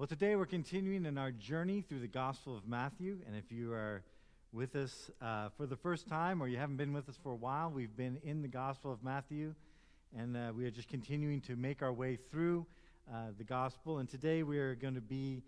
Well, today we're continuing in our journey through the Gospel of Matthew. And if you are with us uh, for the first time or you haven't been with us for a while, we've been in the Gospel of Matthew. And uh, we are just continuing to make our way through uh, the Gospel. And today we are going to be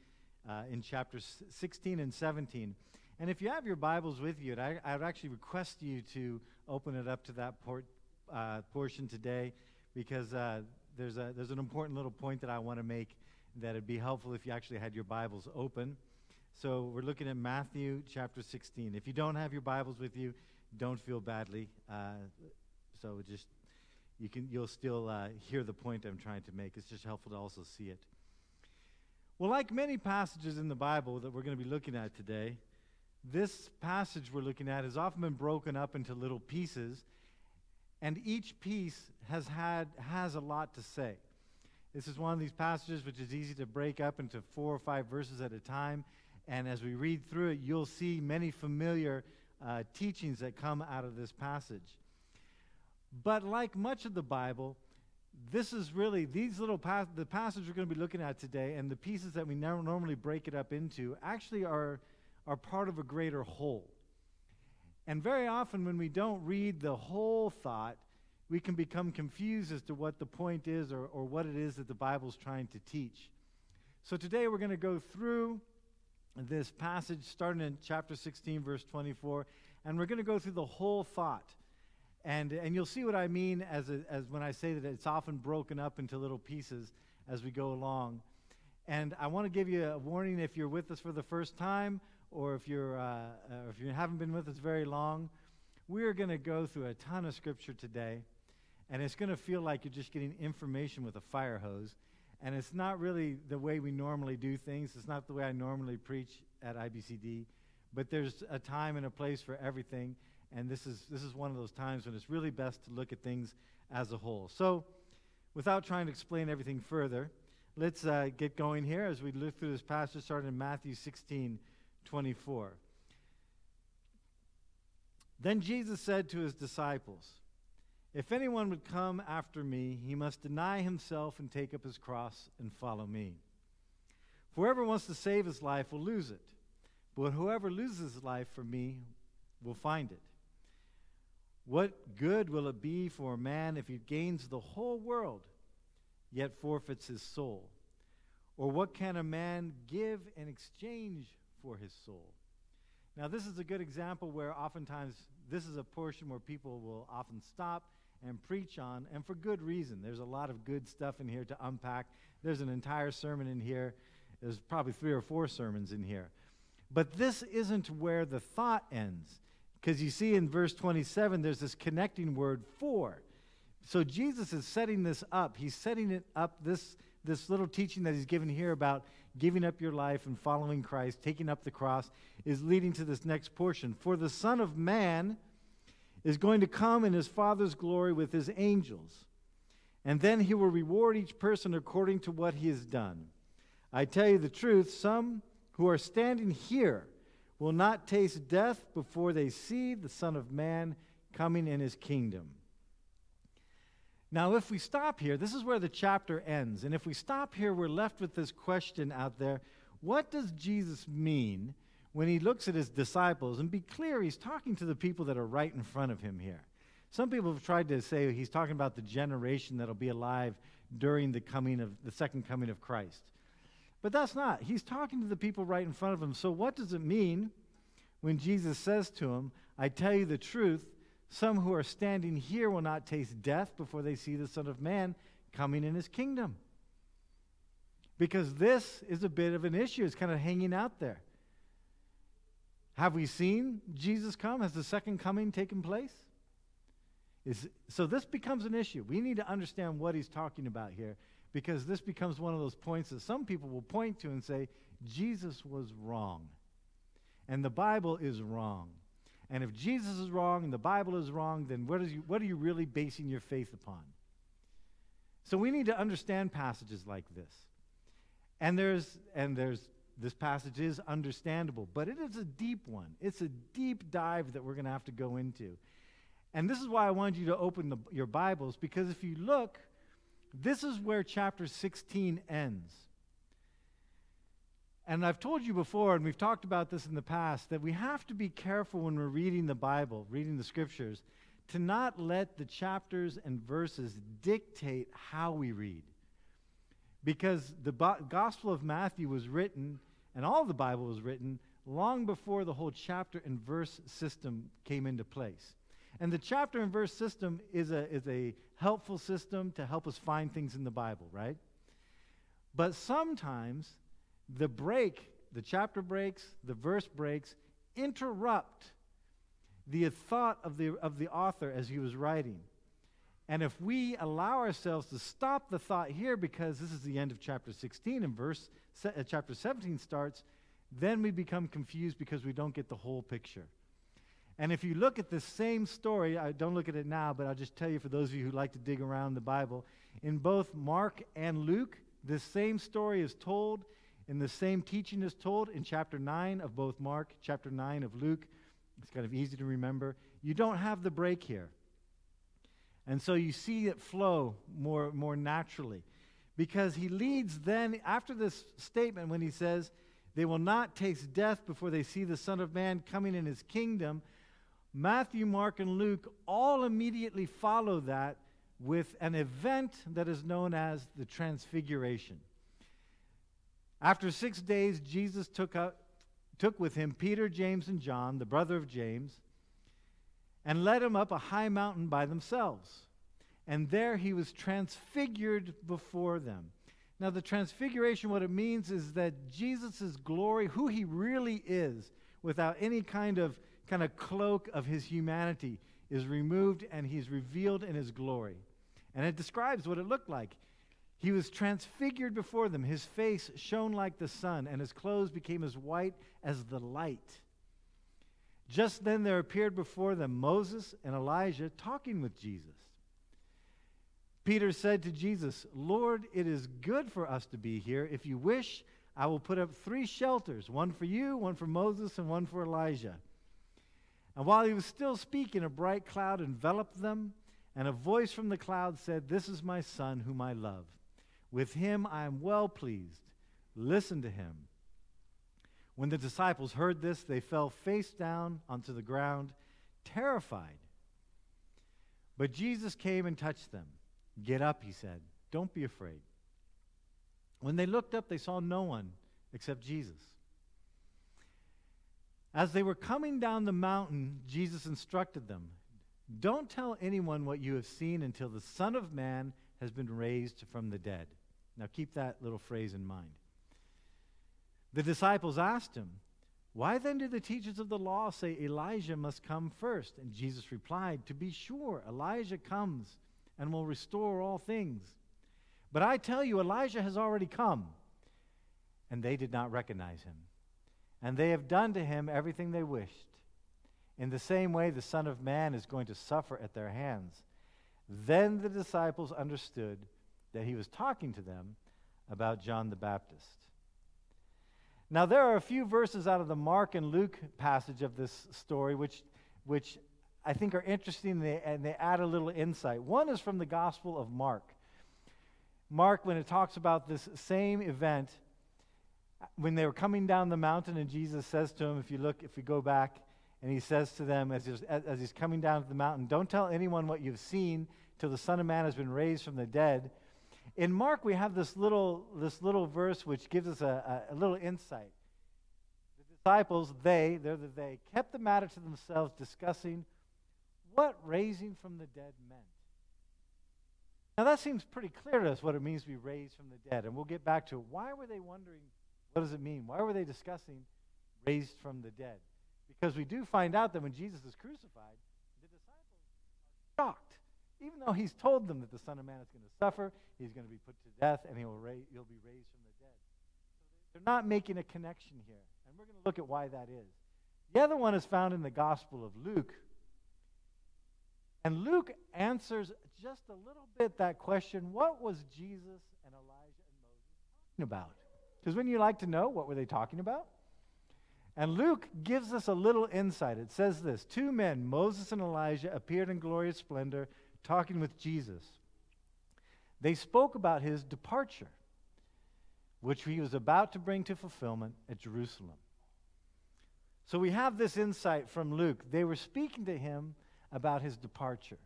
uh, in chapters 16 and 17. And if you have your Bibles with you, I, I would actually request you to open it up to that port, uh, portion today because uh, there's, a, there's an important little point that I want to make that it'd be helpful if you actually had your Bibles open. So we're looking at Matthew chapter 16. If you don't have your Bibles with you, don't feel badly. Uh, so just you can you'll still uh, hear the point I'm trying to make. It's just helpful to also see it. Well, like many passages in the Bible that we're going to be looking at today, this passage we're looking at has often been broken up into little pieces, and each piece has had has a lot to say. This is one of these passages which is easy to break up into four or five verses at a time. And as we read through it, you'll see many familiar uh, teachings that come out of this passage. But like much of the Bible, this is really these little pas- the passage we're going to be looking at today, and the pieces that we normally break it up into, actually are are part of a greater whole. And very often, when we don't read the whole thought, we can become confused as to what the point is or, or what it is that the Bible's trying to teach. So today we're going to go through this passage starting in chapter 16, verse 24, and we're going to go through the whole thought. And, and you'll see what I mean as, a, as when I say that it's often broken up into little pieces as we go along. And I want to give you a warning if you're with us for the first time or if, you're, uh, if you haven't been with us very long. We're going to go through a ton of scripture today. And it's going to feel like you're just getting information with a fire hose. And it's not really the way we normally do things. It's not the way I normally preach at IBCD. But there's a time and a place for everything. And this is, this is one of those times when it's really best to look at things as a whole. So, without trying to explain everything further, let's uh, get going here as we look through this passage starting in Matthew 16 24. Then Jesus said to his disciples, if anyone would come after me, he must deny himself and take up his cross and follow me. For whoever wants to save his life will lose it, but whoever loses his life for me will find it. What good will it be for a man if he gains the whole world, yet forfeits his soul? Or what can a man give in exchange for his soul? Now, this is a good example where oftentimes this is a portion where people will often stop and preach on, and for good reason. There's a lot of good stuff in here to unpack. There's an entire sermon in here. There's probably three or four sermons in here. But this isn't where the thought ends. Because you see in verse 27, there's this connecting word for. So Jesus is setting this up. He's setting it up, this, this little teaching that he's given here about giving up your life and following Christ, taking up the cross, is leading to this next portion. For the Son of Man is going to come in his Father's glory with his angels. And then he will reward each person according to what he has done. I tell you the truth, some who are standing here will not taste death before they see the Son of Man coming in his kingdom. Now, if we stop here, this is where the chapter ends. And if we stop here, we're left with this question out there what does Jesus mean when he looks at his disciples, and be clear, he's talking to the people that are right in front of him here. Some people have tried to say he's talking about the generation that'll be alive during the coming of the second coming of Christ. But that's not. He's talking to the people right in front of him. So what does it mean when Jesus says to him, I tell you the truth, some who are standing here will not taste death before they see the Son of Man coming in his kingdom? Because this is a bit of an issue. It's kind of hanging out there. Have we seen Jesus come? Has the second coming taken place? Is, so this becomes an issue. We need to understand what he's talking about here because this becomes one of those points that some people will point to and say, Jesus was wrong. And the Bible is wrong. And if Jesus is wrong and the Bible is wrong, then what, is you, what are you really basing your faith upon? So we need to understand passages like this. And there's, and there's this passage is understandable, but it is a deep one. It's a deep dive that we're going to have to go into. And this is why I wanted you to open the, your Bibles, because if you look, this is where chapter 16 ends. And I've told you before, and we've talked about this in the past, that we have to be careful when we're reading the Bible, reading the scriptures, to not let the chapters and verses dictate how we read. Because the Bo- Gospel of Matthew was written, and all the Bible was written, long before the whole chapter and verse system came into place. And the chapter and verse system is a, is a helpful system to help us find things in the Bible, right? But sometimes the break, the chapter breaks, the verse breaks, interrupt the thought of the, of the author as he was writing. And if we allow ourselves to stop the thought here because this is the end of chapter 16 and verse uh, chapter 17 starts, then we become confused because we don't get the whole picture. And if you look at the same story, I don't look at it now, but I'll just tell you for those of you who like to dig around the Bible, in both Mark and Luke, the same story is told and the same teaching is told in chapter 9 of both Mark, chapter 9 of Luke. It's kind of easy to remember. You don't have the break here. And so you see it flow more, more naturally. Because he leads then, after this statement, when he says, They will not taste death before they see the Son of Man coming in his kingdom, Matthew, Mark, and Luke all immediately follow that with an event that is known as the Transfiguration. After six days, Jesus took, up, took with him Peter, James, and John, the brother of James, and led him up a high mountain by themselves. And there he was transfigured before them. Now, the transfiguration, what it means is that Jesus' glory, who he really is, without any kind of, kind of cloak of his humanity, is removed and he's revealed in his glory. And it describes what it looked like. He was transfigured before them. His face shone like the sun, and his clothes became as white as the light. Just then there appeared before them Moses and Elijah talking with Jesus. Peter said to Jesus, Lord, it is good for us to be here. If you wish, I will put up three shelters one for you, one for Moses, and one for Elijah. And while he was still speaking, a bright cloud enveloped them, and a voice from the cloud said, This is my son, whom I love. With him I am well pleased. Listen to him. When the disciples heard this, they fell face down onto the ground, terrified. But Jesus came and touched them. Get up, he said. Don't be afraid. When they looked up, they saw no one except Jesus. As they were coming down the mountain, Jesus instructed them Don't tell anyone what you have seen until the Son of Man has been raised from the dead. Now keep that little phrase in mind. The disciples asked him, Why then do the teachers of the law say Elijah must come first? And Jesus replied, To be sure, Elijah comes and will restore all things. But I tell you, Elijah has already come. And they did not recognize him. And they have done to him everything they wished. In the same way, the Son of Man is going to suffer at their hands. Then the disciples understood that he was talking to them about John the Baptist. Now, there are a few verses out of the Mark and Luke passage of this story which, which I think are interesting and they, and they add a little insight. One is from the Gospel of Mark. Mark, when it talks about this same event, when they were coming down the mountain, and Jesus says to them, if you look, if you go back, and he says to them as he's, as he's coming down the mountain, Don't tell anyone what you've seen till the Son of Man has been raised from the dead. In Mark, we have this little, this little verse which gives us a, a, a little insight. The disciples, they, they're the they, kept the matter to themselves, discussing what raising from the dead meant. Now, that seems pretty clear to us what it means to be raised from the dead. And we'll get back to it. Why were they wondering, what does it mean? Why were they discussing raised from the dead? Because we do find out that when Jesus is crucified, the disciples are shocked even though he's told them that the Son of Man is going to suffer, he's going to be put to death, and he will ra- he'll be raised from the dead. They're not making a connection here. And we're going to look at why that is. The other one is found in the Gospel of Luke. And Luke answers just a little bit that question what was Jesus and Elijah and Moses talking about? Because when you like to know, what were they talking about? And Luke gives us a little insight. It says this Two men, Moses and Elijah, appeared in glorious splendor talking with Jesus, they spoke about his departure. which he was about to bring to fulfillment at Jerusalem. So we have this insight from Luke. They were speaking to him about his departure.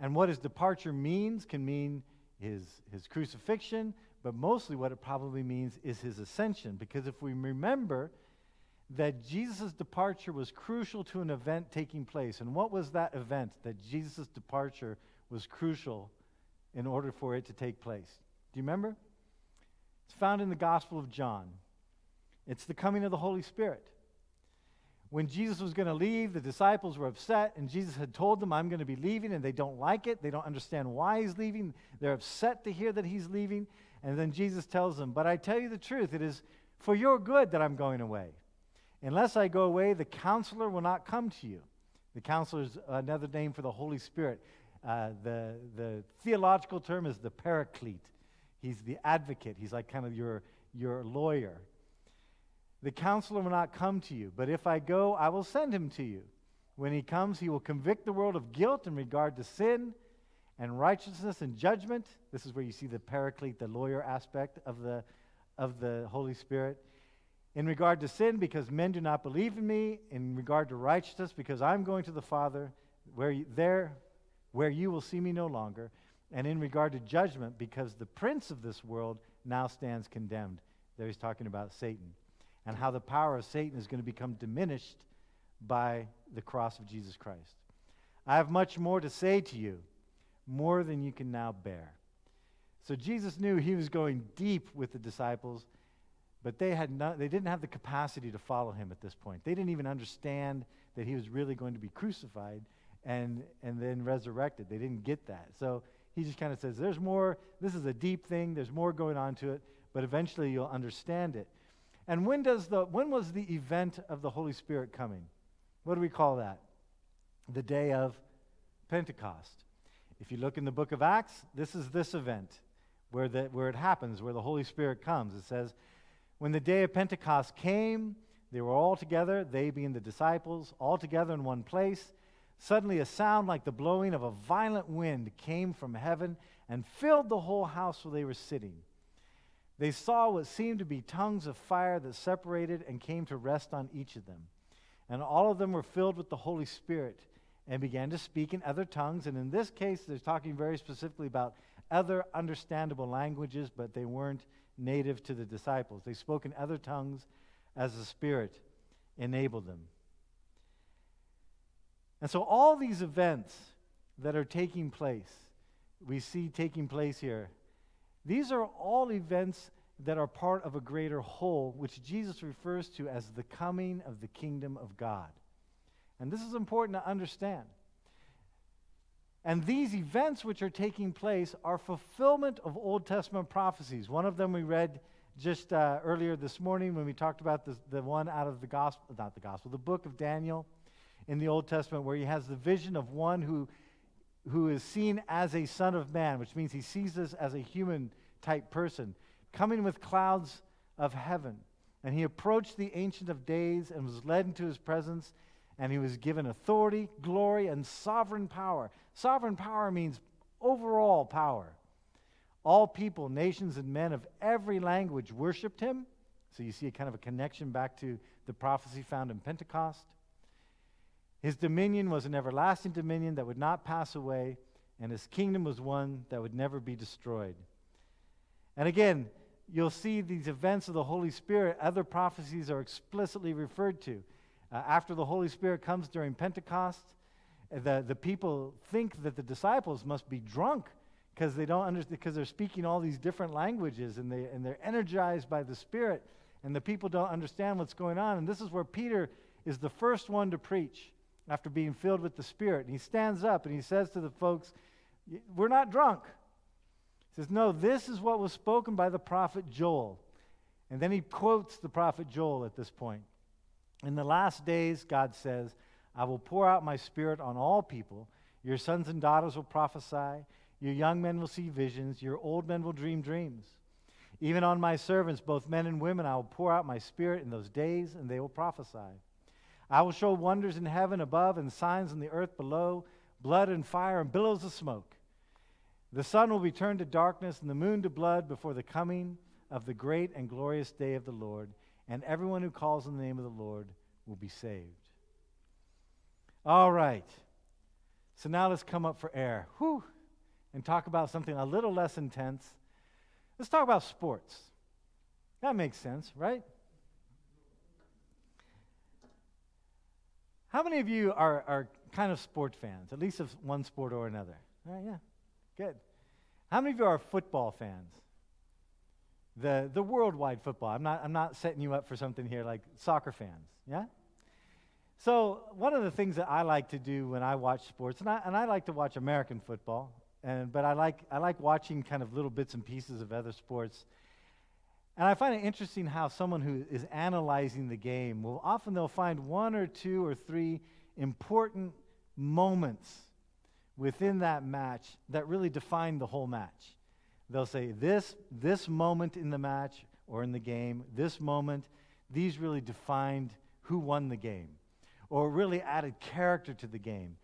And what his departure means can mean his, his crucifixion, but mostly what it probably means is his ascension. Because if we remember that Jesus' departure was crucial to an event taking place, and what was that event that Jesus' departure was crucial in order for it to take place? Do you remember? It's found in the Gospel of John. It's the coming of the Holy Spirit. When Jesus was going to leave, the disciples were upset, and Jesus had told them, I'm going to be leaving, and they don't like it. They don't understand why he's leaving. They're upset to hear that he's leaving. And then Jesus tells them, But I tell you the truth, it is for your good that I'm going away. Unless I go away, the counselor will not come to you. The counselor is another name for the Holy Spirit. Uh, the, the theological term is the paraclete. He's the advocate. He's like kind of your, your lawyer. The counselor will not come to you, but if I go, I will send him to you. When he comes, he will convict the world of guilt in regard to sin and righteousness and judgment. This is where you see the paraclete, the lawyer aspect of the, of the Holy Spirit. In regard to sin, because men do not believe in me. In regard to righteousness, because I'm going to the Father, where you, there, where you will see me no longer. And in regard to judgment, because the prince of this world now stands condemned. There he's talking about Satan and how the power of Satan is going to become diminished by the cross of Jesus Christ. I have much more to say to you, more than you can now bear. So Jesus knew he was going deep with the disciples, but they, had not, they didn't have the capacity to follow him at this point. They didn't even understand that he was really going to be crucified and, and then resurrected. They didn't get that. So he just kind of says, There's more, this is a deep thing, there's more going on to it, but eventually you'll understand it. And when, does the, when was the event of the Holy Spirit coming? What do we call that? The day of Pentecost. If you look in the book of Acts, this is this event where, the, where it happens, where the Holy Spirit comes. It says, When the day of Pentecost came, they were all together, they being the disciples, all together in one place. Suddenly, a sound like the blowing of a violent wind came from heaven and filled the whole house where they were sitting. They saw what seemed to be tongues of fire that separated and came to rest on each of them. And all of them were filled with the Holy Spirit and began to speak in other tongues. And in this case, they're talking very specifically about other understandable languages, but they weren't native to the disciples. They spoke in other tongues as the Spirit enabled them. And so, all these events that are taking place, we see taking place here these are all events that are part of a greater whole, which Jesus refers to as the coming of the kingdom of God. And this is important to understand. And these events which are taking place are fulfillment of Old Testament prophecies. One of them we read just uh, earlier this morning when we talked about the, the one out of the gospel, not the gospel, the book of Daniel in the Old Testament, where he has the vision of one who who is seen as a son of man, which means he sees us as a human type person, coming with clouds of heaven. And he approached the Ancient of Days and was led into his presence, and he was given authority, glory, and sovereign power. Sovereign power means overall power. All people, nations, and men of every language worshiped him. So you see a kind of a connection back to the prophecy found in Pentecost. His dominion was an everlasting dominion that would not pass away, and his kingdom was one that would never be destroyed. And again, you'll see these events of the Holy Spirit, other prophecies are explicitly referred to. Uh, after the Holy Spirit comes during Pentecost, the, the people think that the disciples must be drunk because they don't understand because they're speaking all these different languages and they and they're energized by the Spirit, and the people don't understand what's going on. And this is where Peter is the first one to preach after being filled with the Spirit. And he stands up and he says to the folks, We're not drunk. He says, No, this is what was spoken by the prophet Joel. And then he quotes the prophet Joel at this point. In the last days, God says, I will pour out my spirit on all people. Your sons and daughters will prophesy. Your young men will see visions. Your old men will dream dreams. Even on my servants, both men and women, I will pour out my spirit in those days, and they will prophesy. I will show wonders in heaven above and signs in the earth below blood and fire and billows of smoke. The sun will be turned to darkness and the moon to blood before the coming of the great and glorious day of the Lord, and everyone who calls on the name of the Lord will be saved. All right. So now let's come up for air. Whew. And talk about something a little less intense. Let's talk about sports. That makes sense, right? How many of you are, are kind of sport fans, at least of one sport or another? Right, yeah, good. How many of you are football fans? The, the worldwide football. I'm not, I'm not setting you up for something here like soccer fans, yeah? So, one of the things that I like to do when I watch sports, and I, and I like to watch American football, and, but I like, I like watching kind of little bits and pieces of other sports. And I find it interesting how someone who is analyzing the game will often they'll find one or two or three important moments within that match that really define the whole match. They'll say this this moment in the match or in the game, this moment, these really defined who won the game or really added character to the game.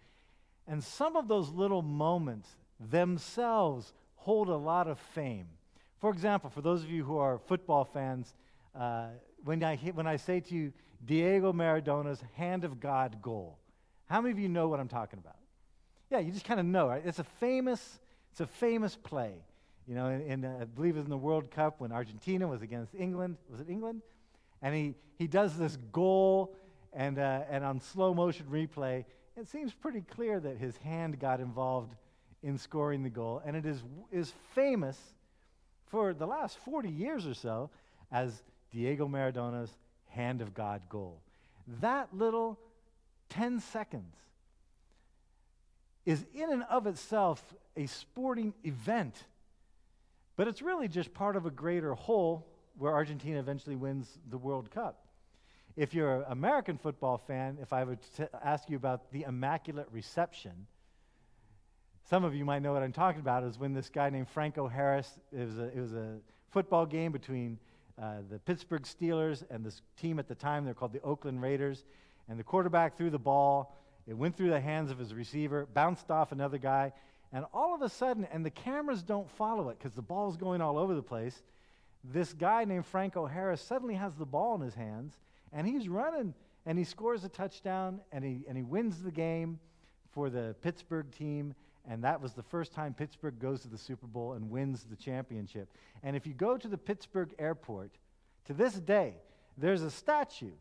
And some of those little moments themselves hold a lot of fame. For example, for those of you who are football fans, uh, when, I, when I say to you, Diego Maradona's hand of God goal, how many of you know what I'm talking about? Yeah, you just kind of know, right? It's a famous, it's a famous play. You know, uh, I believe it was in the World Cup when Argentina was against England. Was it England? And he, he does this goal and, uh, and on slow motion replay, it seems pretty clear that his hand got involved in scoring the goal. And it is, is famous for the last 40 years or so as Diego Maradona's hand of God goal. That little 10 seconds is in and of itself a sporting event, but it's really just part of a greater whole where Argentina eventually wins the World Cup. If you're an American football fan, if I were to ask you about the Immaculate Reception, some of you might know what I'm talking about, is when this guy named Franco Harris, it was a, it was a football game between uh, the Pittsburgh Steelers and this team at the time, they're called the Oakland Raiders, and the quarterback threw the ball, it went through the hands of his receiver, bounced off another guy, and all of a sudden, and the cameras don't follow it because the ball's going all over the place, this guy named Franco Harris suddenly has the ball in his hands and he's running and he scores a touchdown and he, and he wins the game for the Pittsburgh team. And that was the first time Pittsburgh goes to the Super Bowl and wins the championship. And if you go to the Pittsburgh airport, to this day, there's a statue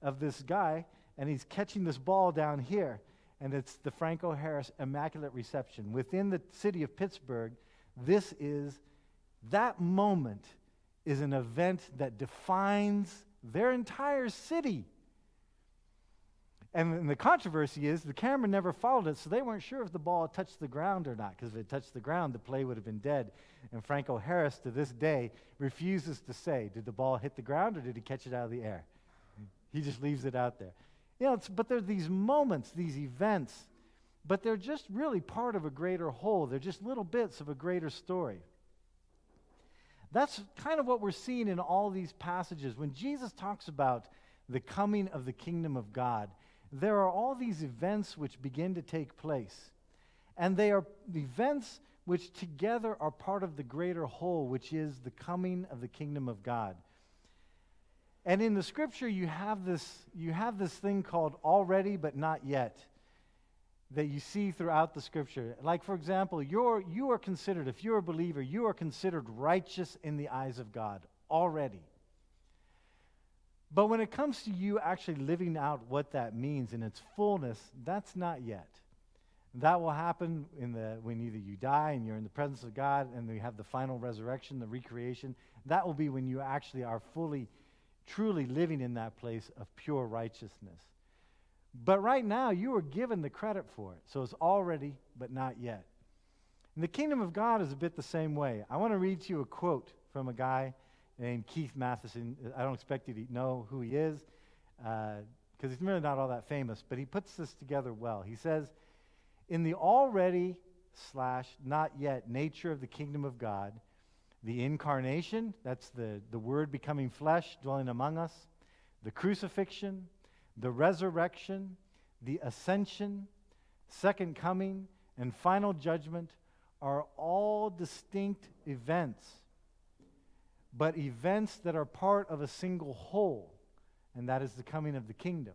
of this guy, and he's catching this ball down here. And it's the Franco Harris Immaculate Reception. Within the city of Pittsburgh, this is, that moment is an event that defines their entire city. And, and the controversy is the camera never followed it, so they weren't sure if the ball touched the ground or not, because if it touched the ground, the play would have been dead. And Franco Harris, to this day, refuses to say, did the ball hit the ground or did he catch it out of the air? He just leaves it out there. You know, but there are these moments, these events, but they're just really part of a greater whole. They're just little bits of a greater story. That's kind of what we're seeing in all these passages. When Jesus talks about the coming of the kingdom of God, there are all these events which begin to take place. And they are events which together are part of the greater whole, which is the coming of the kingdom of God. And in the scripture, you have this, you have this thing called already but not yet that you see throughout the scripture. Like, for example, you're, you are considered, if you're a believer, you are considered righteous in the eyes of God already. But when it comes to you actually living out what that means in its fullness, that's not yet. That will happen in the, when either you die and you're in the presence of God and we have the final resurrection, the recreation. That will be when you actually are fully, truly living in that place of pure righteousness. But right now, you are given the credit for it. So it's already, but not yet. And the kingdom of God is a bit the same way. I want to read to you a quote from a guy named Keith Mathison. I don't expect you to know who he is because uh, he's really not all that famous, but he puts this together well. He says, In the already slash not yet nature of the kingdom of God, the incarnation, that's the, the word becoming flesh, dwelling among us, the crucifixion, the resurrection, the ascension, second coming, and final judgment are all distinct events. but events that are part of a single whole, and that is the coming of the kingdom.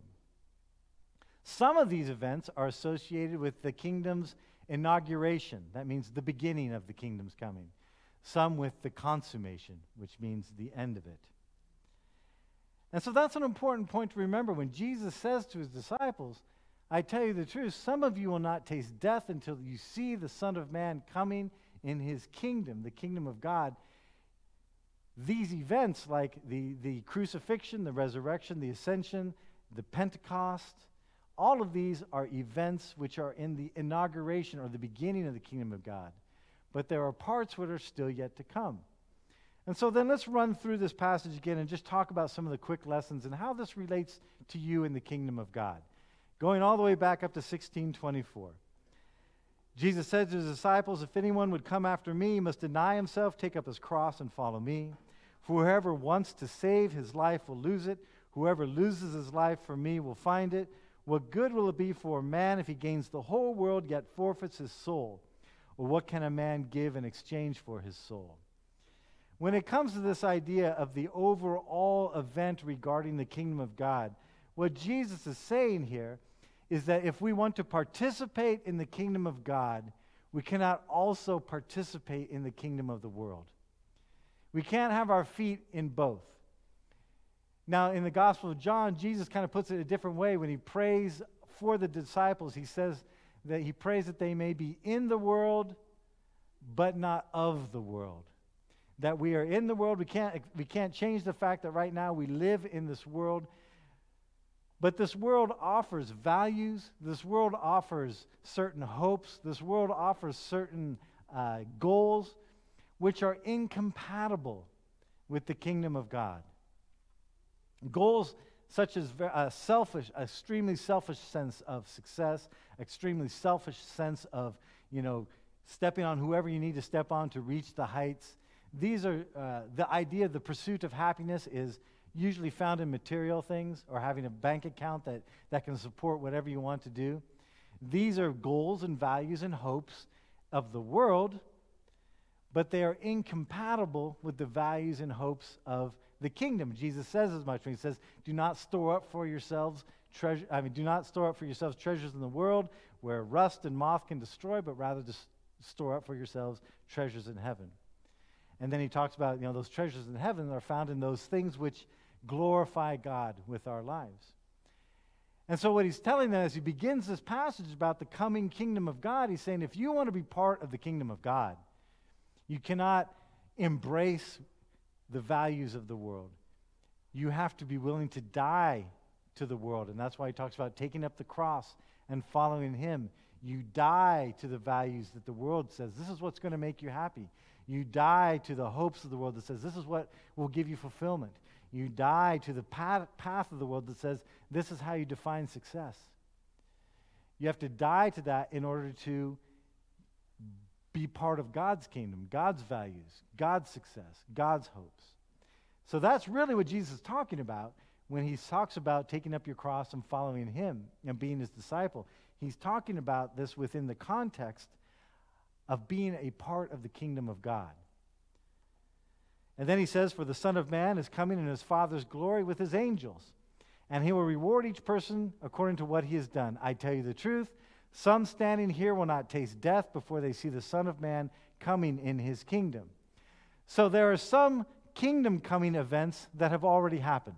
Some of these events are associated with the kingdom's inauguration. That means the beginning of the kingdom's coming. Some with the consummation, which means the end of it. And so that's an important point to remember when Jesus says to his disciples, I tell you the truth, some of you will not taste death until you see the Son of Man coming in his kingdom, the kingdom of God. These events, like the, the crucifixion, the resurrection, the ascension, the Pentecost, all of these are events which are in the inauguration or the beginning of the kingdom of God. But there are parts that are still yet to come. And so then let's run through this passage again and just talk about some of the quick lessons and how this relates to you in the kingdom of God. Going all the way back up to 1624. Jesus said to his disciples, If anyone would come after me, he must deny himself, take up his cross, and follow me. For whoever wants to save his life will lose it. Whoever loses his life for me will find it. What good will it be for a man if he gains the whole world yet forfeits his soul? What can a man give in exchange for his soul? When it comes to this idea of the overall event regarding the kingdom of God, what Jesus is saying here is that if we want to participate in the kingdom of God, we cannot also participate in the kingdom of the world. We can't have our feet in both. Now, in the Gospel of John, Jesus kind of puts it a different way. When he prays for the disciples, he says that he prays that they may be in the world, but not of the world. That we are in the world. We can't, we can't change the fact that right now we live in this world but this world offers values, this world offers certain hopes, this world offers certain uh, goals which are incompatible with the kingdom of God. Goals such as a selfish, extremely selfish sense of success, extremely selfish sense of, you know, stepping on whoever you need to step on to reach the heights. These are uh, the idea of the pursuit of happiness is usually found in material things or having a bank account that, that can support whatever you want to do. These are goals and values and hopes of the world, but they are incompatible with the values and hopes of the kingdom. Jesus says as much when he says, Do not store up for yourselves treasure I mean, do not store up for yourselves treasures in the world where rust and moth can destroy, but rather just store up for yourselves treasures in heaven. And then he talks about, you know, those treasures in heaven are found in those things which glorify God with our lives. And so, what he's telling them as he begins this passage about the coming kingdom of God, he's saying if you want to be part of the kingdom of God, you cannot embrace the values of the world. You have to be willing to die to the world. And that's why he talks about taking up the cross and following him. You die to the values that the world says this is what's going to make you happy. You die to the hopes of the world that says this is what will give you fulfillment. You die to the path, path of the world that says this is how you define success. You have to die to that in order to be part of God's kingdom, God's values, God's success, God's hopes. So that's really what Jesus is talking about when he talks about taking up your cross and following him and being his disciple. He's talking about this within the context of being a part of the kingdom of God. And then he says, For the Son of Man is coming in his Father's glory with his angels, and he will reward each person according to what he has done. I tell you the truth, some standing here will not taste death before they see the Son of Man coming in his kingdom. So there are some kingdom coming events that have already happened.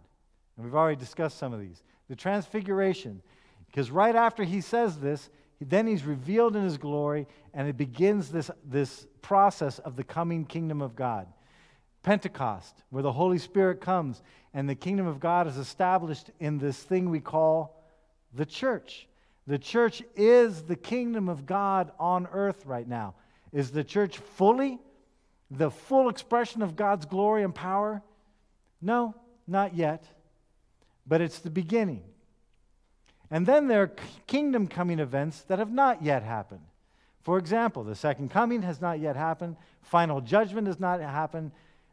And we've already discussed some of these. The transfiguration, because right after he says this, then he's revealed in his glory, and it begins this, this process of the coming kingdom of God. Pentecost, where the Holy Spirit comes and the kingdom of God is established in this thing we call the church. The church is the kingdom of God on earth right now. Is the church fully the full expression of God's glory and power? No, not yet. But it's the beginning. And then there are kingdom coming events that have not yet happened. For example, the second coming has not yet happened, final judgment has not happened,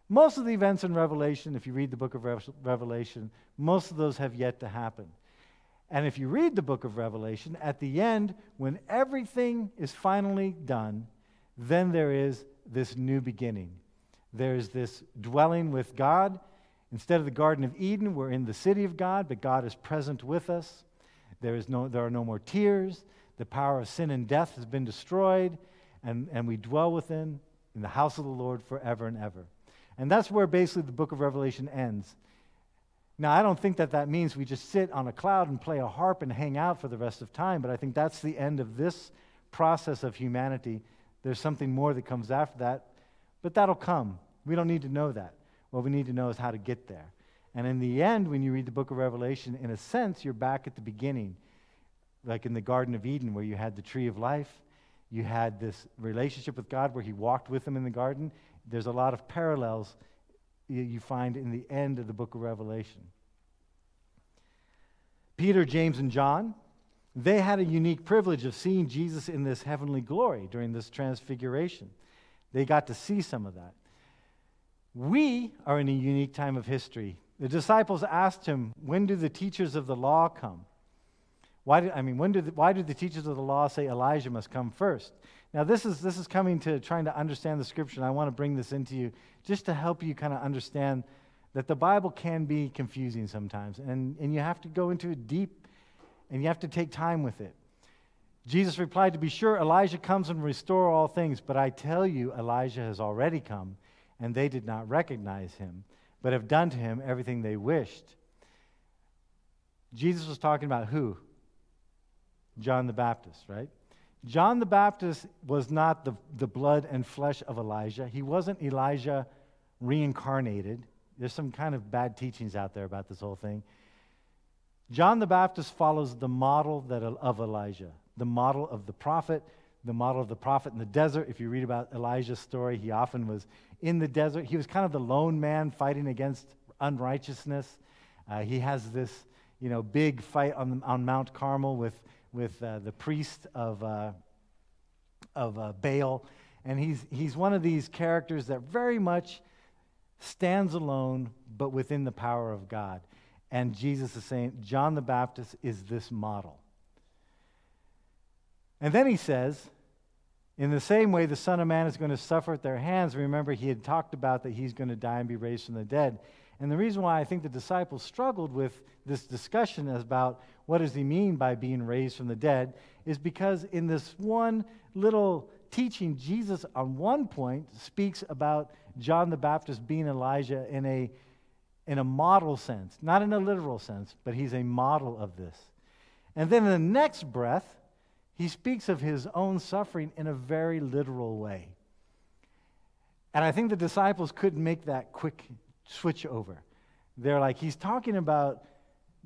most of the events in Revelation, if you read the book of Revelation, most of those have yet to happen. And if you read the book of Revelation, at the end, when everything is finally done, then there is this new beginning. There's this dwelling with God. Instead of the Garden of Eden, we're in the city of God, but God is present with us. There, is no, there are no more tears. The power of sin and death has been destroyed, and, and we dwell within in the house of the Lord forever and ever. And that's where basically the book of Revelation ends. Now, I don't think that that means we just sit on a cloud and play a harp and hang out for the rest of time, but I think that's the end of this process of humanity. There's something more that comes after that, but that'll come. We don't need to know that. What we need to know is how to get there. And in the end, when you read the book of Revelation, in a sense, you're back at the beginning, like in the Garden of Eden, where you had the tree of life, you had this relationship with God where He walked with them in the garden. There's a lot of parallels you find in the end of the book of Revelation. Peter, James, and John, they had a unique privilege of seeing Jesus in this heavenly glory during this transfiguration. They got to see some of that. We are in a unique time of history. The disciples asked him, When do the teachers of the law come? Why do, I mean, when do the, why do the teachers of the law say Elijah must come first? Now, this is, this is coming to trying to understand the scripture, and I want to bring this into you just to help you kind of understand that the Bible can be confusing sometimes, and, and you have to go into it deep, and you have to take time with it. Jesus replied, To be sure, Elijah comes and restore all things, but I tell you, Elijah has already come, and they did not recognize him, but have done to him everything they wished. Jesus was talking about who? John the Baptist, right? John the Baptist was not the, the blood and flesh of Elijah. He wasn't Elijah reincarnated. There's some kind of bad teachings out there about this whole thing. John the Baptist follows the model that, of Elijah, the model of the prophet, the model of the prophet in the desert. If you read about Elijah's story, he often was in the desert. He was kind of the lone man fighting against unrighteousness. Uh, he has this, you know, big fight on, on Mount Carmel with with uh, the priest of, uh, of uh, Baal. And he's, he's one of these characters that very much stands alone, but within the power of God. And Jesus is saying, John the Baptist is this model. And then he says, in the same way, the Son of Man is going to suffer at their hands. Remember, he had talked about that he's going to die and be raised from the dead. And the reason why I think the disciples struggled with this discussion about what does he mean by being raised from the dead is because in this one little teaching, Jesus, on one point, speaks about John the Baptist being Elijah in a, in a model sense, not in a literal sense, but he's a model of this. And then in the next breath, he speaks of his own suffering in a very literal way. And I think the disciples couldn't make that quick switch over. They're like, he's talking about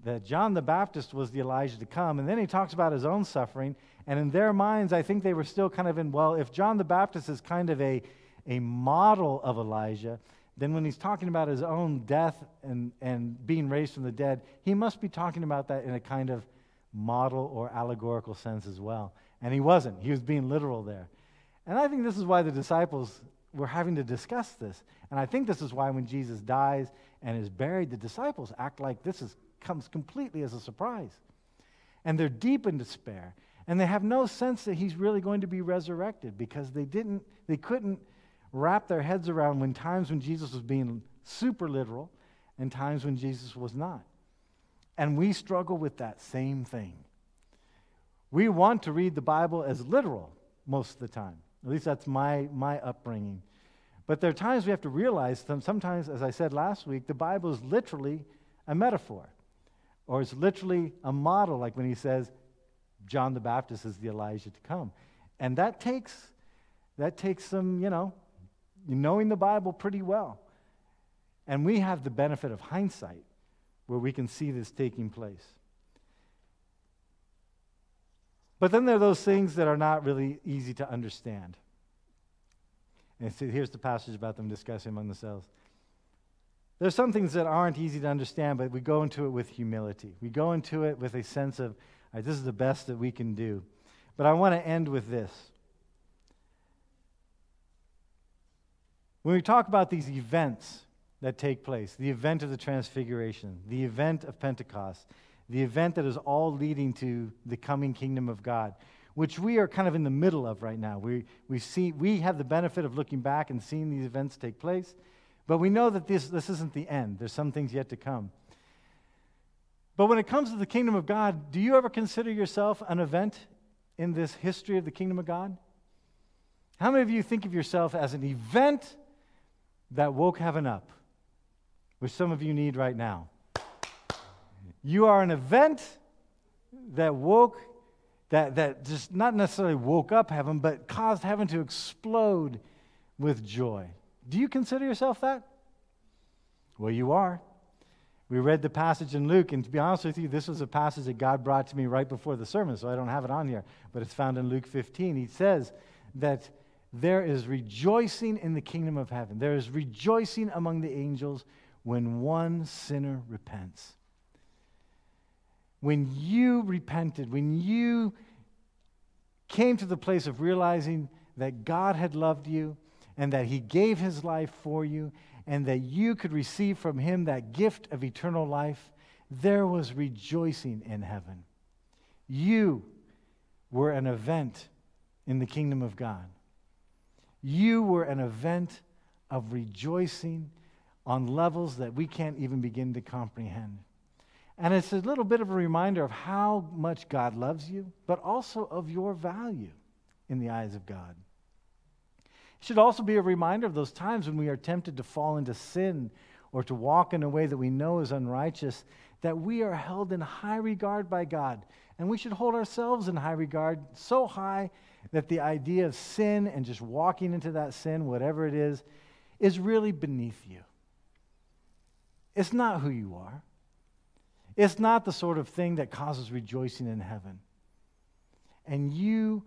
that John the Baptist was the Elijah to come. And then he talks about his own suffering. And in their minds, I think they were still kind of in, well, if John the Baptist is kind of a, a model of Elijah, then when he's talking about his own death and, and being raised from the dead, he must be talking about that in a kind of model or allegorical sense as well. And he wasn't, he was being literal there. And I think this is why the disciples were having to discuss this. And I think this is why when Jesus dies and is buried, the disciples act like this is comes completely as a surprise. And they're deep in despair. And they have no sense that he's really going to be resurrected because they didn't, they couldn't wrap their heads around when times when Jesus was being super literal and times when Jesus was not. And we struggle with that same thing. We want to read the Bible as literal most of the time. At least that's my, my upbringing. But there are times we have to realize that sometimes, as I said last week, the Bible is literally a metaphor. Or it's literally a model, like when he says, John the Baptist is the Elijah to come. And that takes, that takes some, you know, knowing the Bible pretty well. And we have the benefit of hindsight where we can see this taking place. But then there are those things that are not really easy to understand. And so here's the passage about them discussing among themselves. There's some things that aren't easy to understand, but we go into it with humility. We go into it with a sense of, this is the best that we can do. But I want to end with this. When we talk about these events that take place, the event of the Transfiguration, the event of Pentecost, the event that is all leading to the coming kingdom of God, which we are kind of in the middle of right now. We, we, see, we have the benefit of looking back and seeing these events take place, but we know that this, this isn't the end. There's some things yet to come. But when it comes to the kingdom of God, do you ever consider yourself an event in this history of the kingdom of God? How many of you think of yourself as an event that woke heaven up, which some of you need right now? You are an event that woke, that, that just not necessarily woke up heaven, but caused heaven to explode with joy. Do you consider yourself that? Well, you are. We read the passage in Luke, and to be honest with you, this was a passage that God brought to me right before the sermon, so I don't have it on here, but it's found in Luke 15. He says that there is rejoicing in the kingdom of heaven, there is rejoicing among the angels when one sinner repents. When you repented, when you came to the place of realizing that God had loved you and that He gave His life for you and that you could receive from him that gift of eternal life, there was rejoicing in heaven. You were an event in the kingdom of God. You were an event of rejoicing on levels that we can't even begin to comprehend. And it's a little bit of a reminder of how much God loves you, but also of your value in the eyes of God. It should also be a reminder of those times when we are tempted to fall into sin or to walk in a way that we know is unrighteous, that we are held in high regard by God. And we should hold ourselves in high regard, so high that the idea of sin and just walking into that sin, whatever it is, is really beneath you. It's not who you are. It's not the sort of thing that causes rejoicing in heaven. And you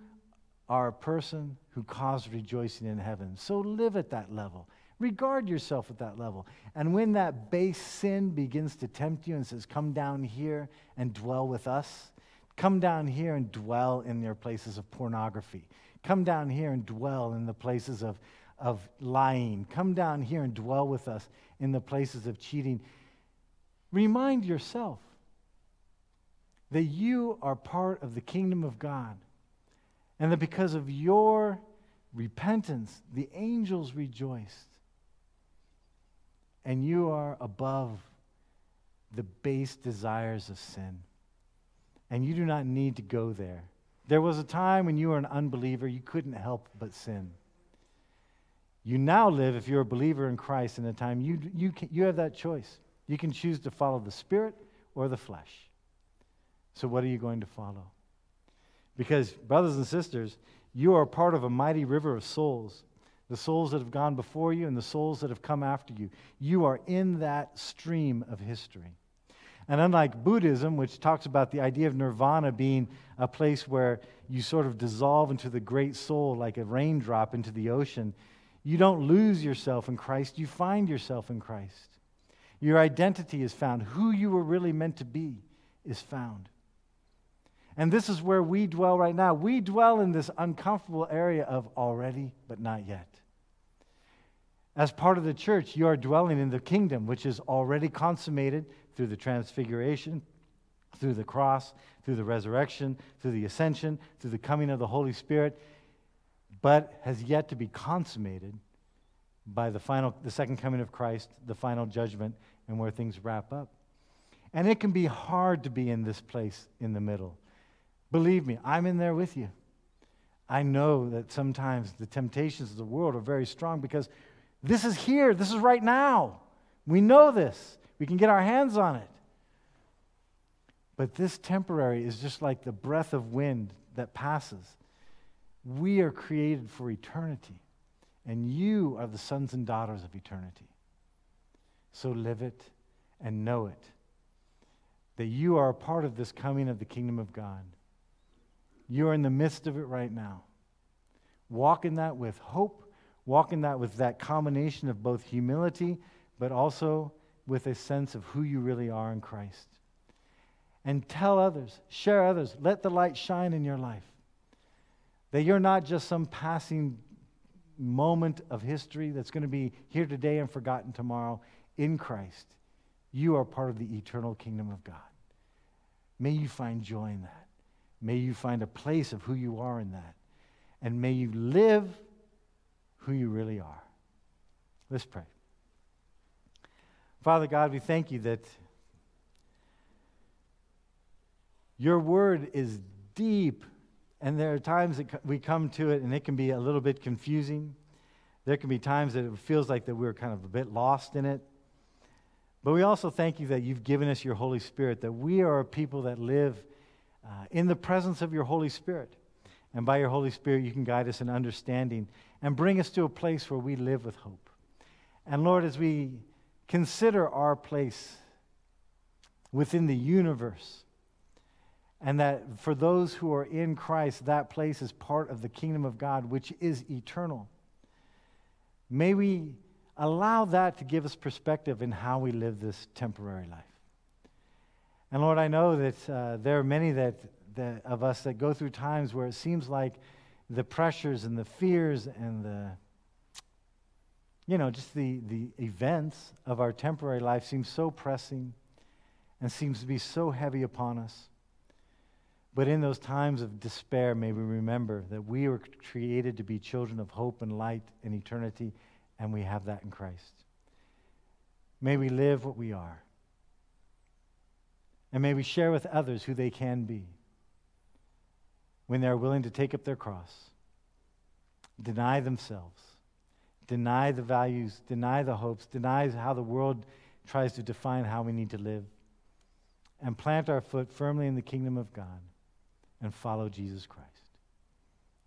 are a person who caused rejoicing in heaven. So live at that level. Regard yourself at that level. And when that base sin begins to tempt you and says, Come down here and dwell with us, come down here and dwell in your places of pornography. Come down here and dwell in the places of, of lying. Come down here and dwell with us in the places of cheating. Remind yourself that you are part of the kingdom of God and that because of your repentance, the angels rejoiced. And you are above the base desires of sin. And you do not need to go there. There was a time when you were an unbeliever, you couldn't help but sin. You now live, if you're a believer in Christ, in a time you, you, you have that choice. You can choose to follow the Spirit or the flesh. So, what are you going to follow? Because, brothers and sisters, you are part of a mighty river of souls. The souls that have gone before you and the souls that have come after you. You are in that stream of history. And unlike Buddhism, which talks about the idea of nirvana being a place where you sort of dissolve into the great soul like a raindrop into the ocean, you don't lose yourself in Christ, you find yourself in Christ. Your identity is found. Who you were really meant to be is found. And this is where we dwell right now. We dwell in this uncomfortable area of already, but not yet. As part of the church, you are dwelling in the kingdom, which is already consummated through the transfiguration, through the cross, through the resurrection, through the ascension, through the coming of the Holy Spirit, but has yet to be consummated by the final the second coming of Christ, the final judgment, and where things wrap up. And it can be hard to be in this place in the middle. Believe me, I'm in there with you. I know that sometimes the temptations of the world are very strong because this is here, this is right now. We know this, we can get our hands on it. But this temporary is just like the breath of wind that passes. We are created for eternity, and you are the sons and daughters of eternity. So live it and know it that you are a part of this coming of the kingdom of God. You're in the midst of it right now. Walk in that with hope. Walk in that with that combination of both humility, but also with a sense of who you really are in Christ. And tell others, share others, let the light shine in your life. That you're not just some passing moment of history that's going to be here today and forgotten tomorrow in Christ. You are part of the eternal kingdom of God. May you find joy in that. May you find a place of who you are in that. And may you live who you really are. Let's pray. Father God, we thank you that your word is deep, and there are times that we come to it and it can be a little bit confusing. There can be times that it feels like that we're kind of a bit lost in it. But we also thank you that you've given us your Holy Spirit, that we are a people that live uh, in the presence of your Holy Spirit. And by your Holy Spirit, you can guide us in understanding and bring us to a place where we live with hope. And Lord, as we consider our place within the universe, and that for those who are in Christ, that place is part of the kingdom of God, which is eternal. May we allow that to give us perspective in how we live this temporary life. And Lord, I know that uh, there are many that, that, of us that go through times where it seems like the pressures and the fears and the you know, just the, the events of our temporary life seem so pressing and seems to be so heavy upon us. But in those times of despair, may we remember that we were created to be children of hope and light and eternity, and we have that in Christ. May we live what we are. And may we share with others who they can be when they're willing to take up their cross, deny themselves, deny the values, deny the hopes, deny how the world tries to define how we need to live, and plant our foot firmly in the kingdom of God and follow Jesus Christ.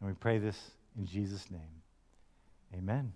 And we pray this in Jesus' name. Amen.